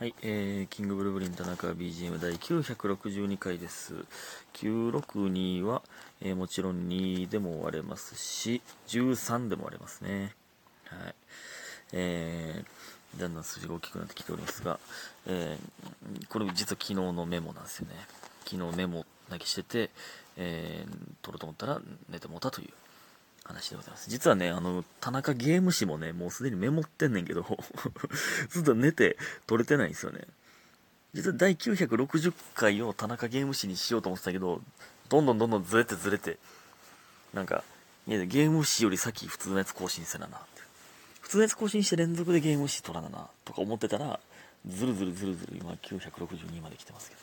はい、えー、キングブルーブリン田中 BGM 第962回です。962は、えーもちろん2でも割れますし、13でも割れますね。はい。えー、だんだん数字が大きくなってきておりますが、えー、これ実は昨日のメモなんですよね。昨日メモだけしてて、えー、撮ろうと思ったら寝てもうたという話でございます。実はね、あの、田中ゲーム誌もね、もうすでにメモってんねんけど、ずっと寝て撮れてないんですよね。実は第960回を田中ゲーム誌にしようと思ってたけど、どんどんどんどんずれてずれて、なんか、いや、ゲーム誌より先普通のやつ更新せななって。普通のやつ更新して連続でゲーム誌撮らなな、とか思ってたら、ずるずるずるずる今962まで来てますけど、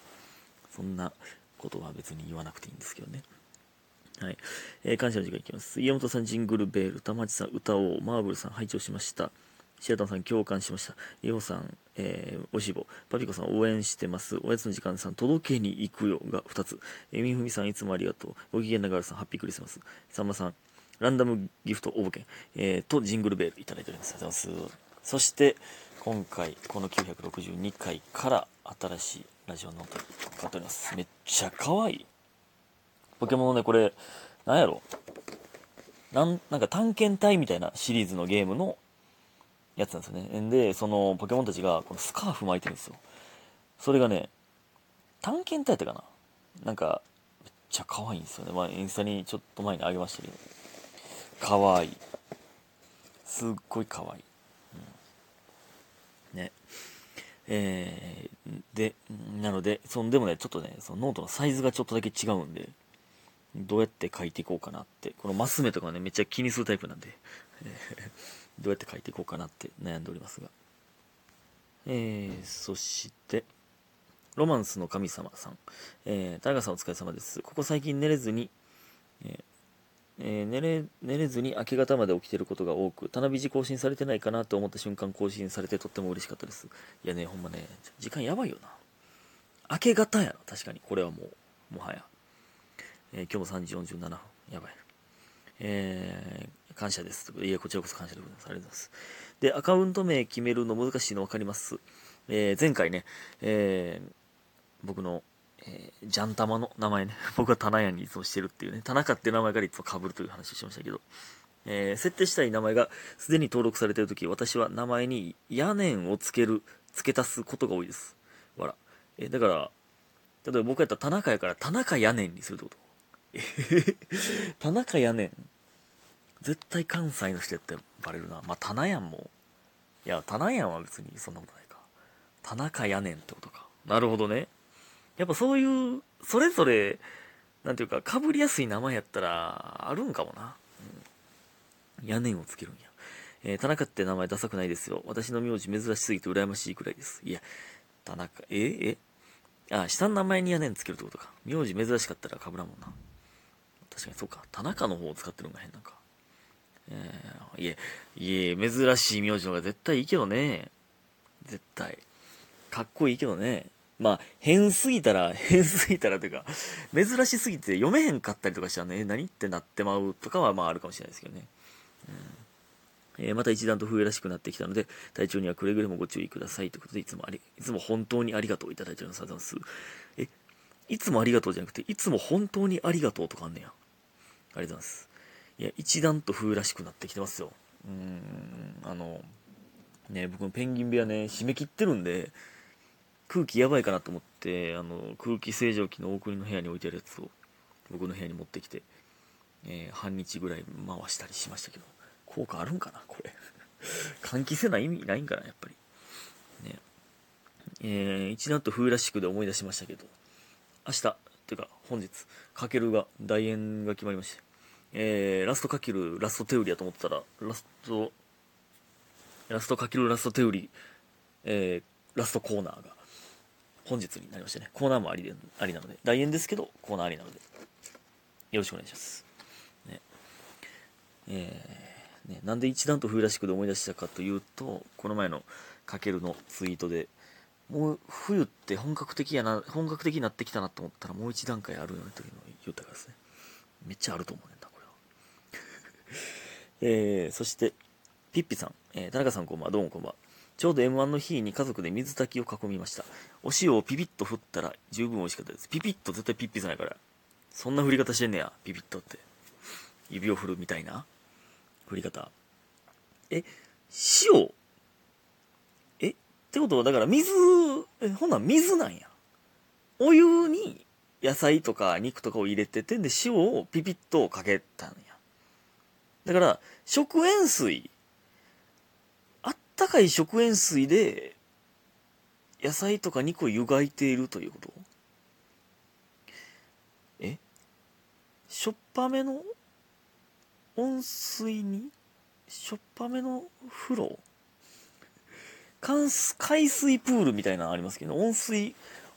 そんなことは別に言わなくていいんですけどね。はい。えー感謝の時間いきます。家元さん、ジングルベール、玉内さん、歌おう、マーブルさん、拝聴しました。シアタンさん、共感しました。イオさん、えーおしぼ、パピコさん、応援してます。おやつの時間さん、届けに行くよが2つ。えみふみさん、いつもありがとう。ご機嫌ながらさん、ハッピークリスマス。さんまさん、ランダムギフト応募券、えーと、ジングルベールいただいております。ありがとうございます。そして、今回、この962回から新しいラジオノート買っております。めっちゃ可愛い。ポケモンのね、これ、なんやろ？なん、なんか探検隊みたいなシリーズのゲームのやつなんですよね。で、そのポケモンたちがこのスカーフ巻いてるんですよ。それがね、探検隊ったかな？なんか、めっちゃ可愛いんですよね。まあ、インスタにちょっと前にあげましたけど。可愛い。すっごい可愛い。うん、ね。えー、で、なので、そのでもね、ちょっとね、そのノートのサイズがちょっとだけ違うんで、どうやって書いていこうかなって、このマス目とかね、めっちゃ気にするタイプなんで、どうやって書いていこうかなって悩んでおりますが。えー、そして、ロマンスの神様さん。えー、田中さんお疲れ様です。ここ最近寝れずに、えーえー寝れ寝れずに明け方まで起きてることが多く、棚ビジ更新されてないかなと思った瞬間更新されてとっても嬉しかったです。いやね、ほんまね、時間やばいよな。明け方やろ、確かに。これはもう、もはや。えー今日も3時47分。やばい。えー感謝です。いや、こちらこそ感謝でございます。ありがとうございます。で、アカウント名決めるの難しいの分かります？えー前回ね、えー僕の、えージャンタマの名前ね、僕は棚屋にいつもしてるっていうね、田中っていう名前からいつも被るという話をしましたけど、えー設定したい名前がすでに登録されているとき、私は名前に屋根をつける、付け足すことが多いです。わら。えーだから、例えば僕やったら田中やから田中屋根にするってこと？田中屋根絶対関西の人やってバレるな。まあ、棚屋も、いや、棚屋は別にそんなことないか。田中屋根ってことか。なるほどね。やっぱそういう、それぞれ、なんていうか、被りやすい名前やったら、あるんかもな。うん、屋根をつけるんや。えー田中って名前ダサくないですよ。私の名字珍しすぎて羨ましいくらいです。いや、田中、ええ？あ、下の名前に屋根つけるってことか。名字珍しかったら被らんもんな。確かにそうか。田中の方を使ってるのが変なんか。えー、いえ、いえ、珍しい名字の方が絶対いいけどね。絶対。かっこいいけどね。まあ、変すぎたら、変すぎたらというか、珍しすぎて読めへんかったりとかしたらね、何ってなってまうとかはまああるかもしれないですけどね。うんえーまた一段と冬らしくなってきたので、体調にはくれぐれもご注意くださいということで、いつもあり、いつも本当にありがとういただいております。ありがとうございます。え、いつもありがとうじゃなくて、いつも本当にありがとうとかあんねや。ありがとうございます。いや、一段と冬らしくなってきてますよ。うん、あの、ね、僕のペンギン部屋ね、締め切ってるんで、空気やばいかなと思って、あの、空気清浄機の大国の部屋に置いてあるやつを、僕の部屋に持ってきて、えー半日ぐらい回したりしましたけど、効果あるんかな、これ。換気せない意味ないんかな、やっぱり。ね。えー一段と冬らしくで思い出しましたけど、明日、というか本日、かけるが、大演が決まりまして、えーラストかけるラストテウリやと思ってたら、ラスト、ラストかけるラストテウリ、えーラストコーナーが、本日になりましてね、コーナーもありで、ありなので、大演ですけど、コーナーありなので、よろしくお願いします。ね。えーね、なんで一段と冬らしくで思い出したかというと、この前のかけるのツイートで、もう冬って本格的やな、本格的になってきたなと思ったらもう一段階あるよねというのを言ったからですね。めっちゃあると思うね、えー、そして、ピッピさん、えー田中さんこんばんは、どうもこんばんは。ちょうど M1 の日に家族で水炊きを囲みました。お塩をピピッと振ったら十分美味しかったです。ピピッと絶対ピッピじゃないから。そんな振り方してんねや、ピピッとって。指を振るみたいな振り方。え、塩？え？ってことは、だから水、え、ほんなん水なんや。お湯に野菜とか肉とかを入れてて、で、塩をピピッとかけたんや。だから、食塩水、あったかい食塩水で、野菜とか肉を湯がいているということ？え？しょっぱめの温水に？しょっぱめの風呂？海海水プールみたいなのありますけど、温水、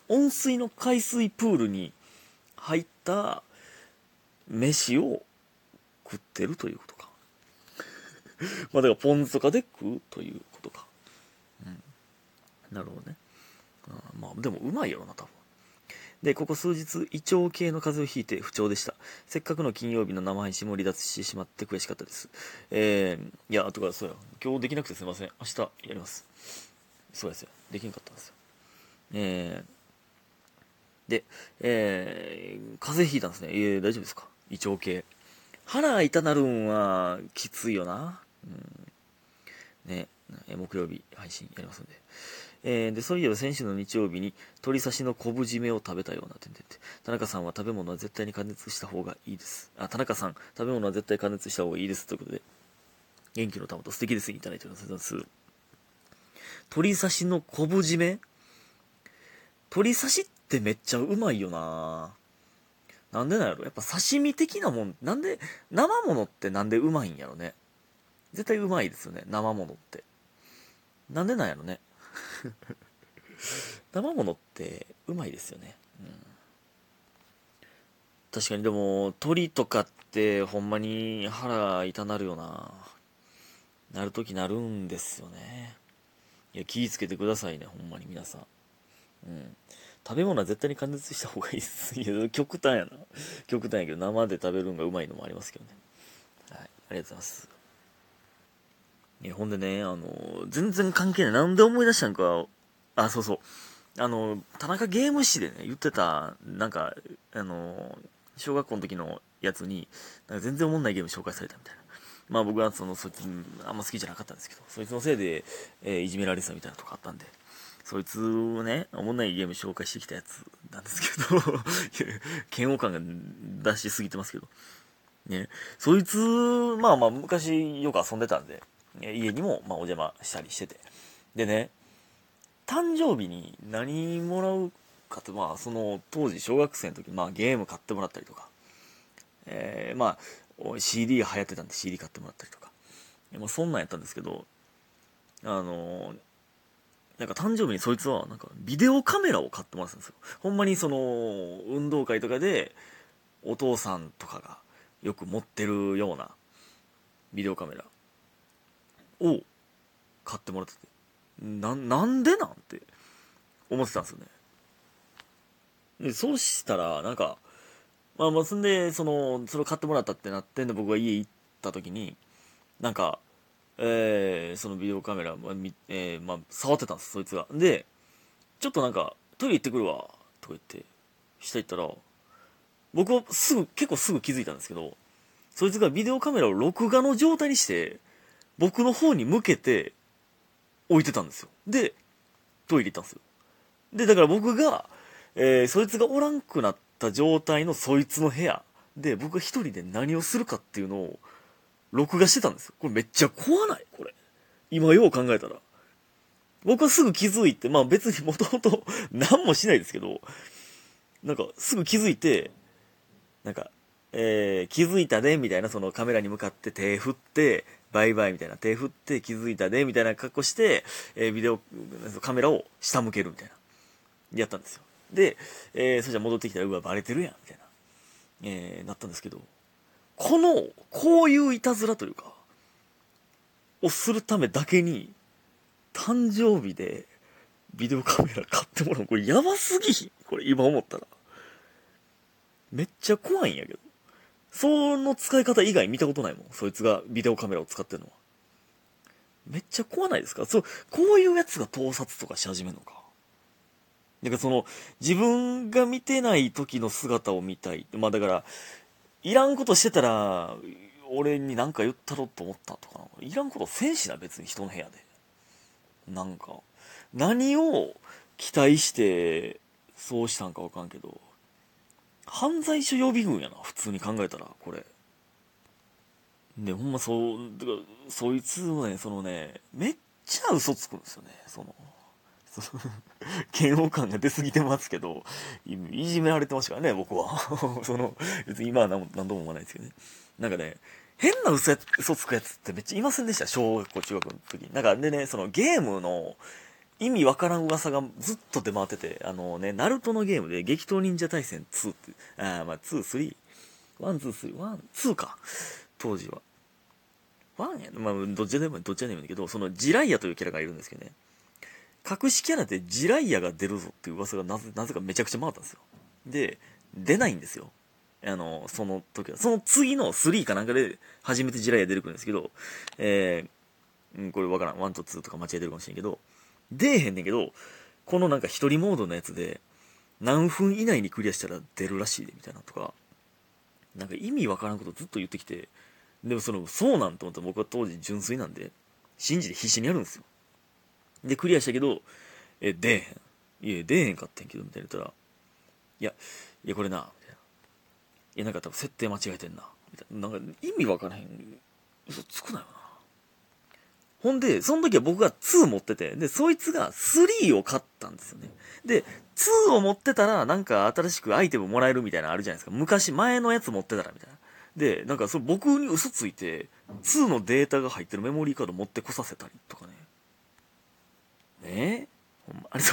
温水の海水プールに入った飯を食ってるということ。まあだからポン酢とかで食うということか。うん。なるほどね。あまあでもうまいやろな、多分。で、ここ数日、胃腸系の風邪をひいて不調でした。せっかくの金曜日の生配信も離脱してしまって悔しかったです。えー、いや、あとからそうや。今日できなくてすいません。明日やります。そうですよ。できなかったんですよ。えー、で、えー、風邪ひいたんですね。えー、大丈夫ですか？胃腸系。腹痛なるんはきついよな。うん。ね、木曜日配信やりますんで。えー、で、そういえば先週の日曜日に鶏刺しの昆布締めを食べたような点々て。田中さんは食べ物は絶対に加熱した方がいいです。あ、田中さん、食べ物は絶対加熱した方がいいです。ということで、元気の玉と素敵です。いただいております。鶏刺しの昆布締め鶏刺しってめっちゃうまいよななんでなんやろやっぱ刺身的なもん、なんで、生物ってなんでうまいんやろね。絶対うまいですよね、生物って。なんでなんやろね。生ものってうまいですよね、うん、確かにでも鳥とかってほんまに腹痛なるよななるときなるんですよねいや気ぃつけてくださいねほんまに皆さんうん食べ物は絶対に加熱した方がいいっす。いや、極端やな。極端やけど、生で食べるのがうまいのもありますけどね。はい。ありがとうございます。いや、ほんでね、あの、全然関係ない。なんで思い出したんか、あ、そうそう。あの、田中ゲーム誌でね、言ってた、なんか、あの、小学校の時のやつに、なんか全然思んないゲーム紹介されたみたいな。まあ僕はその、そいつ、あんま好きじゃなかったんですけど、そいつのせいで、えー、いじめられてたみたいなとこあったんで、そいつをね、思んないゲーム紹介してきたやつなんですけど、嫌悪感が出しすぎてますけど、ね、そいつ、まあまあ昔よく遊んでたんで、家にも、まあ、お邪魔したりしてて。でね、誕生日に何もらうかって、まあ、その、当時小学生の時、まあ、ゲーム買ってもらったりとか、えー、まあ、CD が流行ってたんで CD 買ってもらったりとか、まあ、そんなんやったんですけど、あのなんか誕生日にそいつは、なんか、ビデオカメラを買ってもらったんですよ。ほんまにその、運動会とかで、お父さんとかがよく持ってるような、ビデオカメラ。を買ってもらってて。ななんでなんて思ってたんですよね。でそうしたらなんかまあまあそんでそのそれを買ってもらったってなってんで僕が家行った時になんかえー、そのビデオカメラ、まあえーまあ、触ってたんですそいつが。でちょっとなんかトイレ行ってくるわとか言って下行ったら僕はすぐ結構すぐ気づいたんですけどそいつがビデオカメラを録画の状態にして僕の方に向けて置いてたんですよ。で、トイレ行ったんですよ。で、だから僕が、えー、そいつがおらんくなった状態のそいつの部屋で、僕が一人で何をするかっていうのを、録画してたんですよ。これめっちゃ怖ない？これ。今よう考えたら。僕はすぐ気づいて、まあ別にもともと何もしないですけど、なんかすぐ気づいて、なんか、えー、気づいたねみたいなそのカメラに向かって手振って、バイバイみたいな手振って気づいたで、みたいな格好して、えー、ビデオ、カメラを下向けるみたいな。やったんですよ。で、えー、それじゃ戻ってきたら、うわ、バレてるやん、みたいな。えー、なったんですけど、この、こういういたずらというか、をするためだけに、誕生日で、ビデオカメラ買ってもらう。これやばすぎひこれ今思ったら。めっちゃ怖いんやけど。その使い方以外見たことないもん。そいつがビデオカメラを使ってるのは。めっちゃ怖ないですか？そう、こういうやつが盗撮とかし始めるのか。なんかその、自分が見てない時の姿を見たい。まあだから、いらんことしてたら、俺に何か言ったろと思ったとかいらんことせんしな、別に人の部屋で。なんか、何を期待して、そうしたんかわかんけど、犯罪者予備軍やな、普通に考えたら、これ。で、ほんまそう、だか、そいつもね、そのね、めっちゃ嘘つくんですよね、その。そ の嫌悪感が出すぎてますけど、いじめられてましたからね、僕は。その、別に今は何何度も思わないですけどね。なんかね、変な嘘嘘つくやつってめっちゃいませんでした小学校、中学の時なんかでね、そのゲームの意味わからん噂がずっと出回ってて、あのね、ナルトのゲームで激闘忍者対戦2って、あまあ2、3、1、2、3、1、2か。当時は。1やまあ、どっちでも、どっちでもいいんだけど、そのジライアというキャラがいるんですけどね。隠しキャラでジライアが出るぞっていう噂がなぜ、なぜかめちゃくちゃ回ったんですよ。で、出ないんですよ。あの、その時は。その次の3かなんかで初めてジライア出てくるんですけど、えー、これわからん。1と2とか間違えてるかもしれんけど、出えへんねんけど、このなんか一人モードのやつで、何分以内にクリアしたら出るらしいで、みたいなとか、なんか意味わからんことずっと言ってきて、でもその、そうなんと思った僕は当時純粋なんで、信じて必死にやるんですよ。で、クリアしたけど、え、出えへん。いや、出えへんかってんけど、みたいな言ったら、いや、いや、これな、みたいな。いや、なんか多分設定間違えてんな。みたいな。なんか意味わからへん。嘘つくなよな。ほんで、その時は僕が2持ってて、で、そいつが3を買ったんですよね。で、2を持ってたら、なんか新しくアイテムもらえるみたいなのあるじゃないですか。昔、前のやつ持ってたらみたいな。で、なんかそ僕に嘘ついて、2のデータが入ってるメモリーカード持ってこさせたりとかね。ねえ？ほんま、あれ